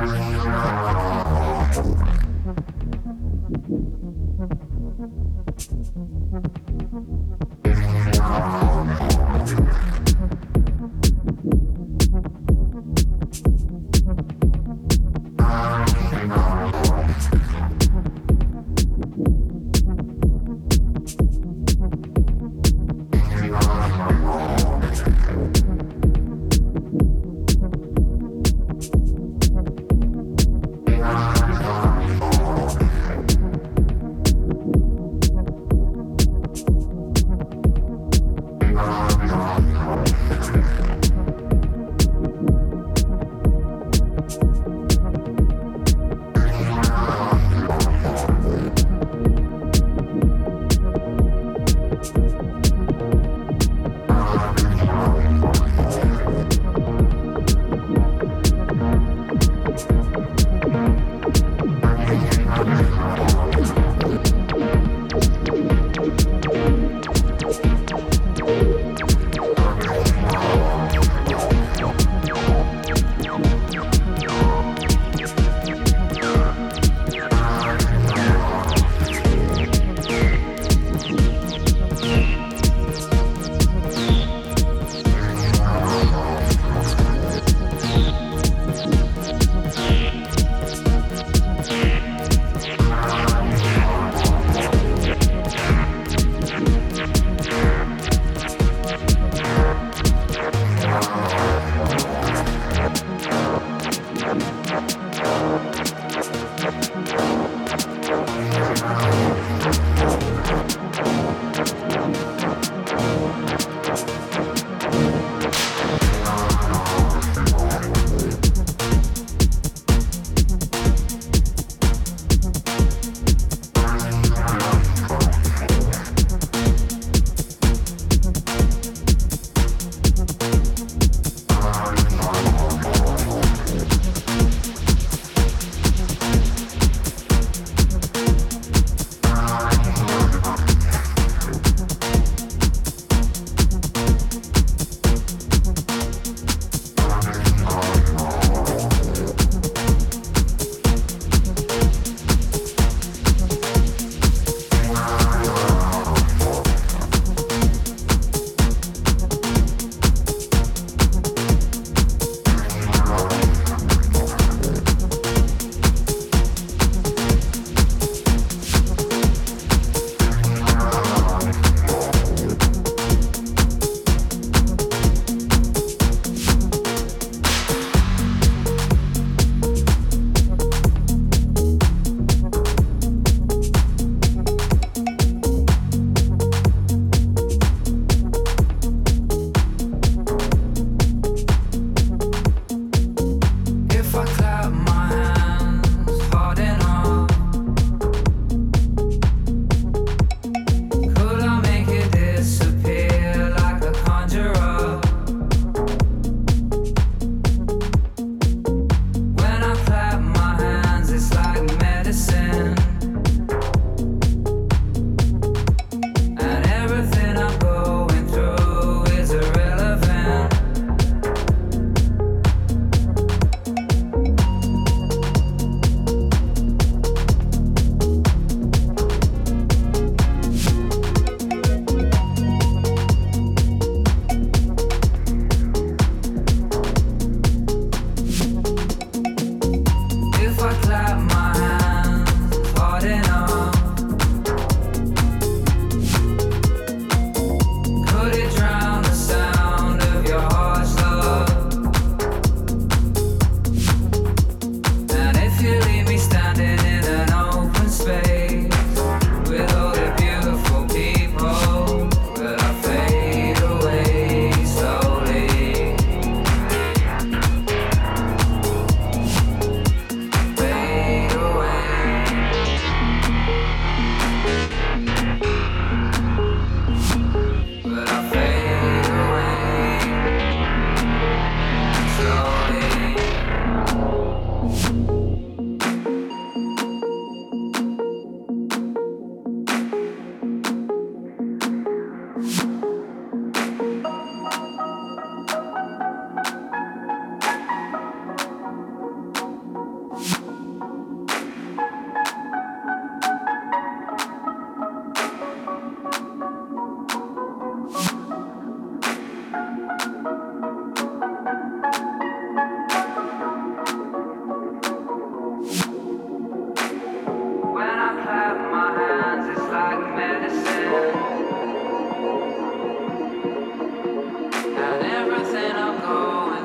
I'm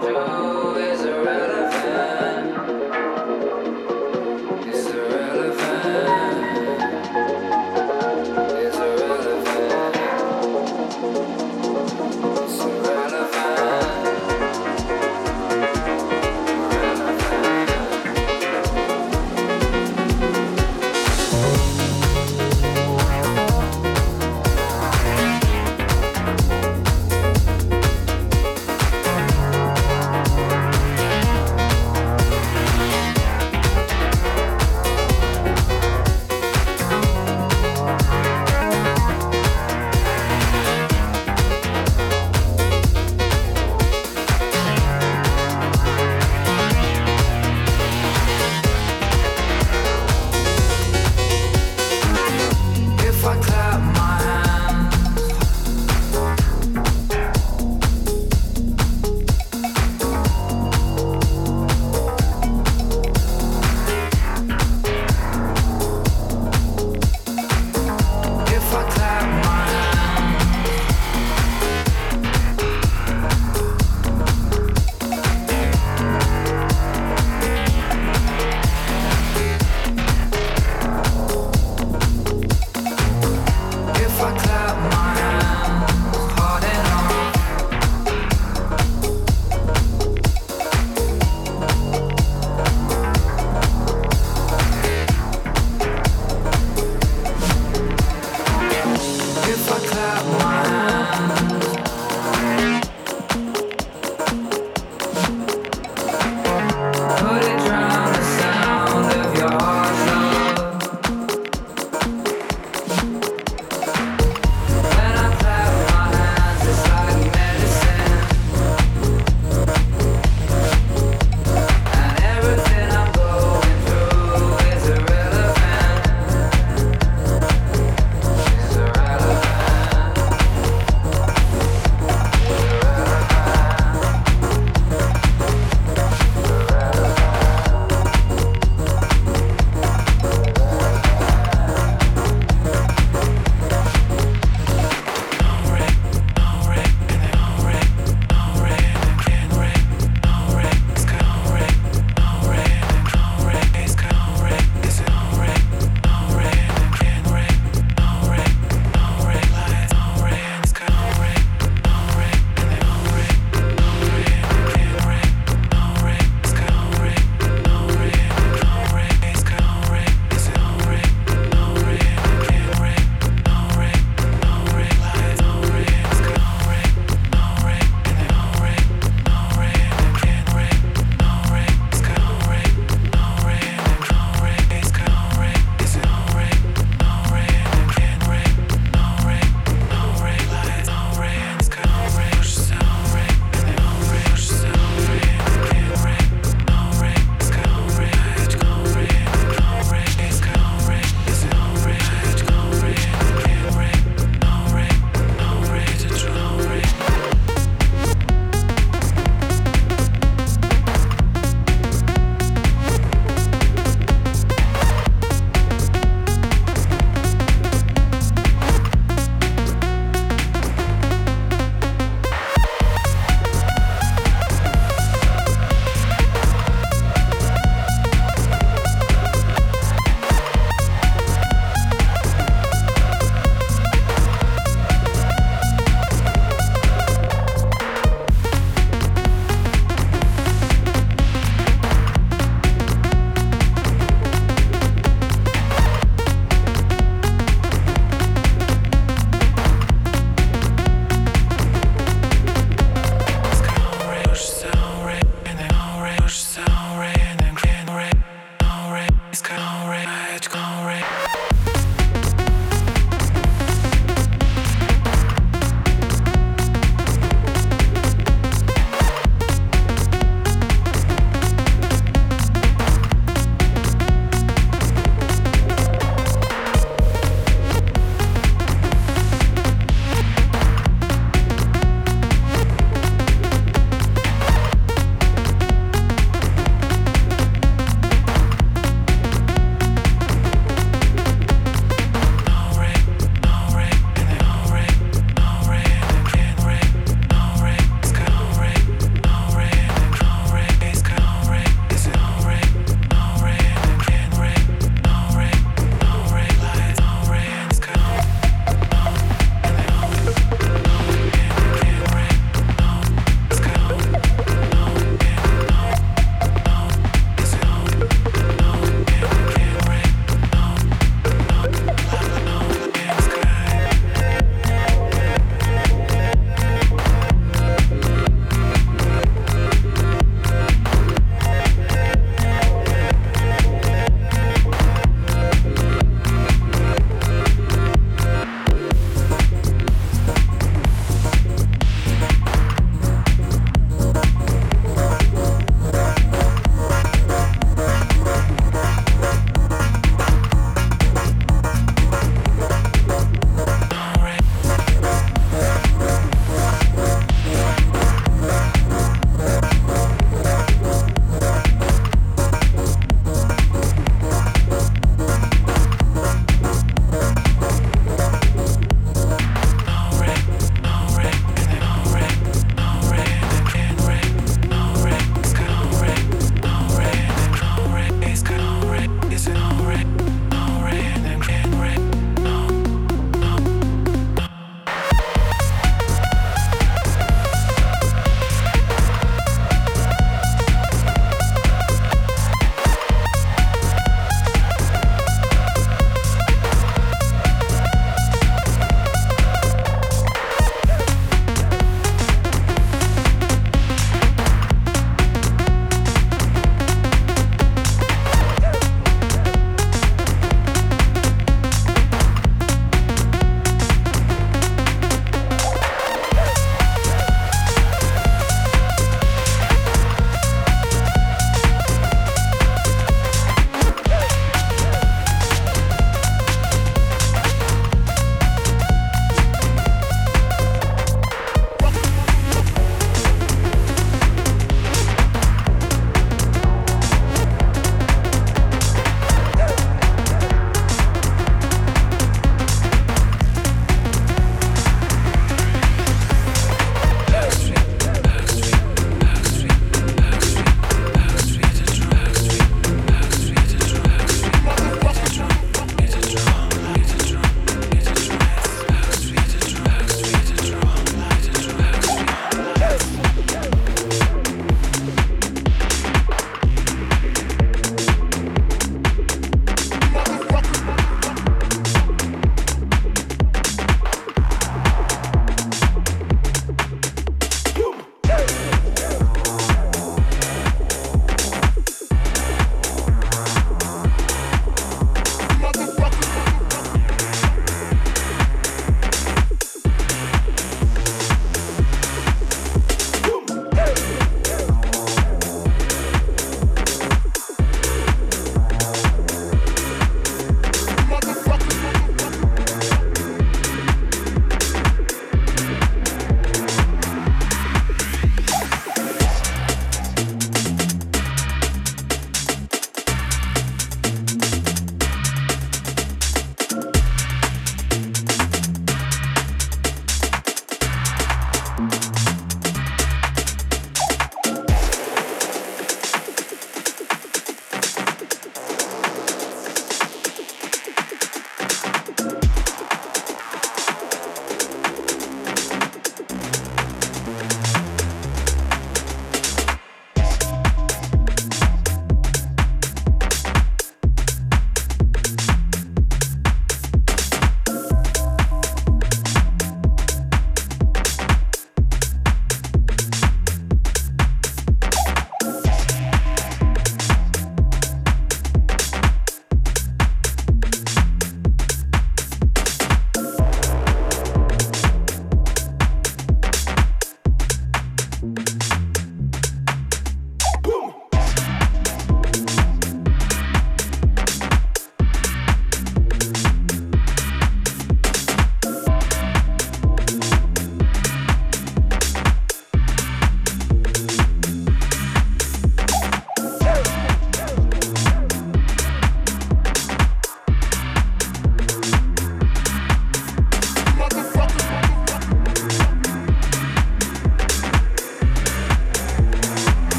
Bye.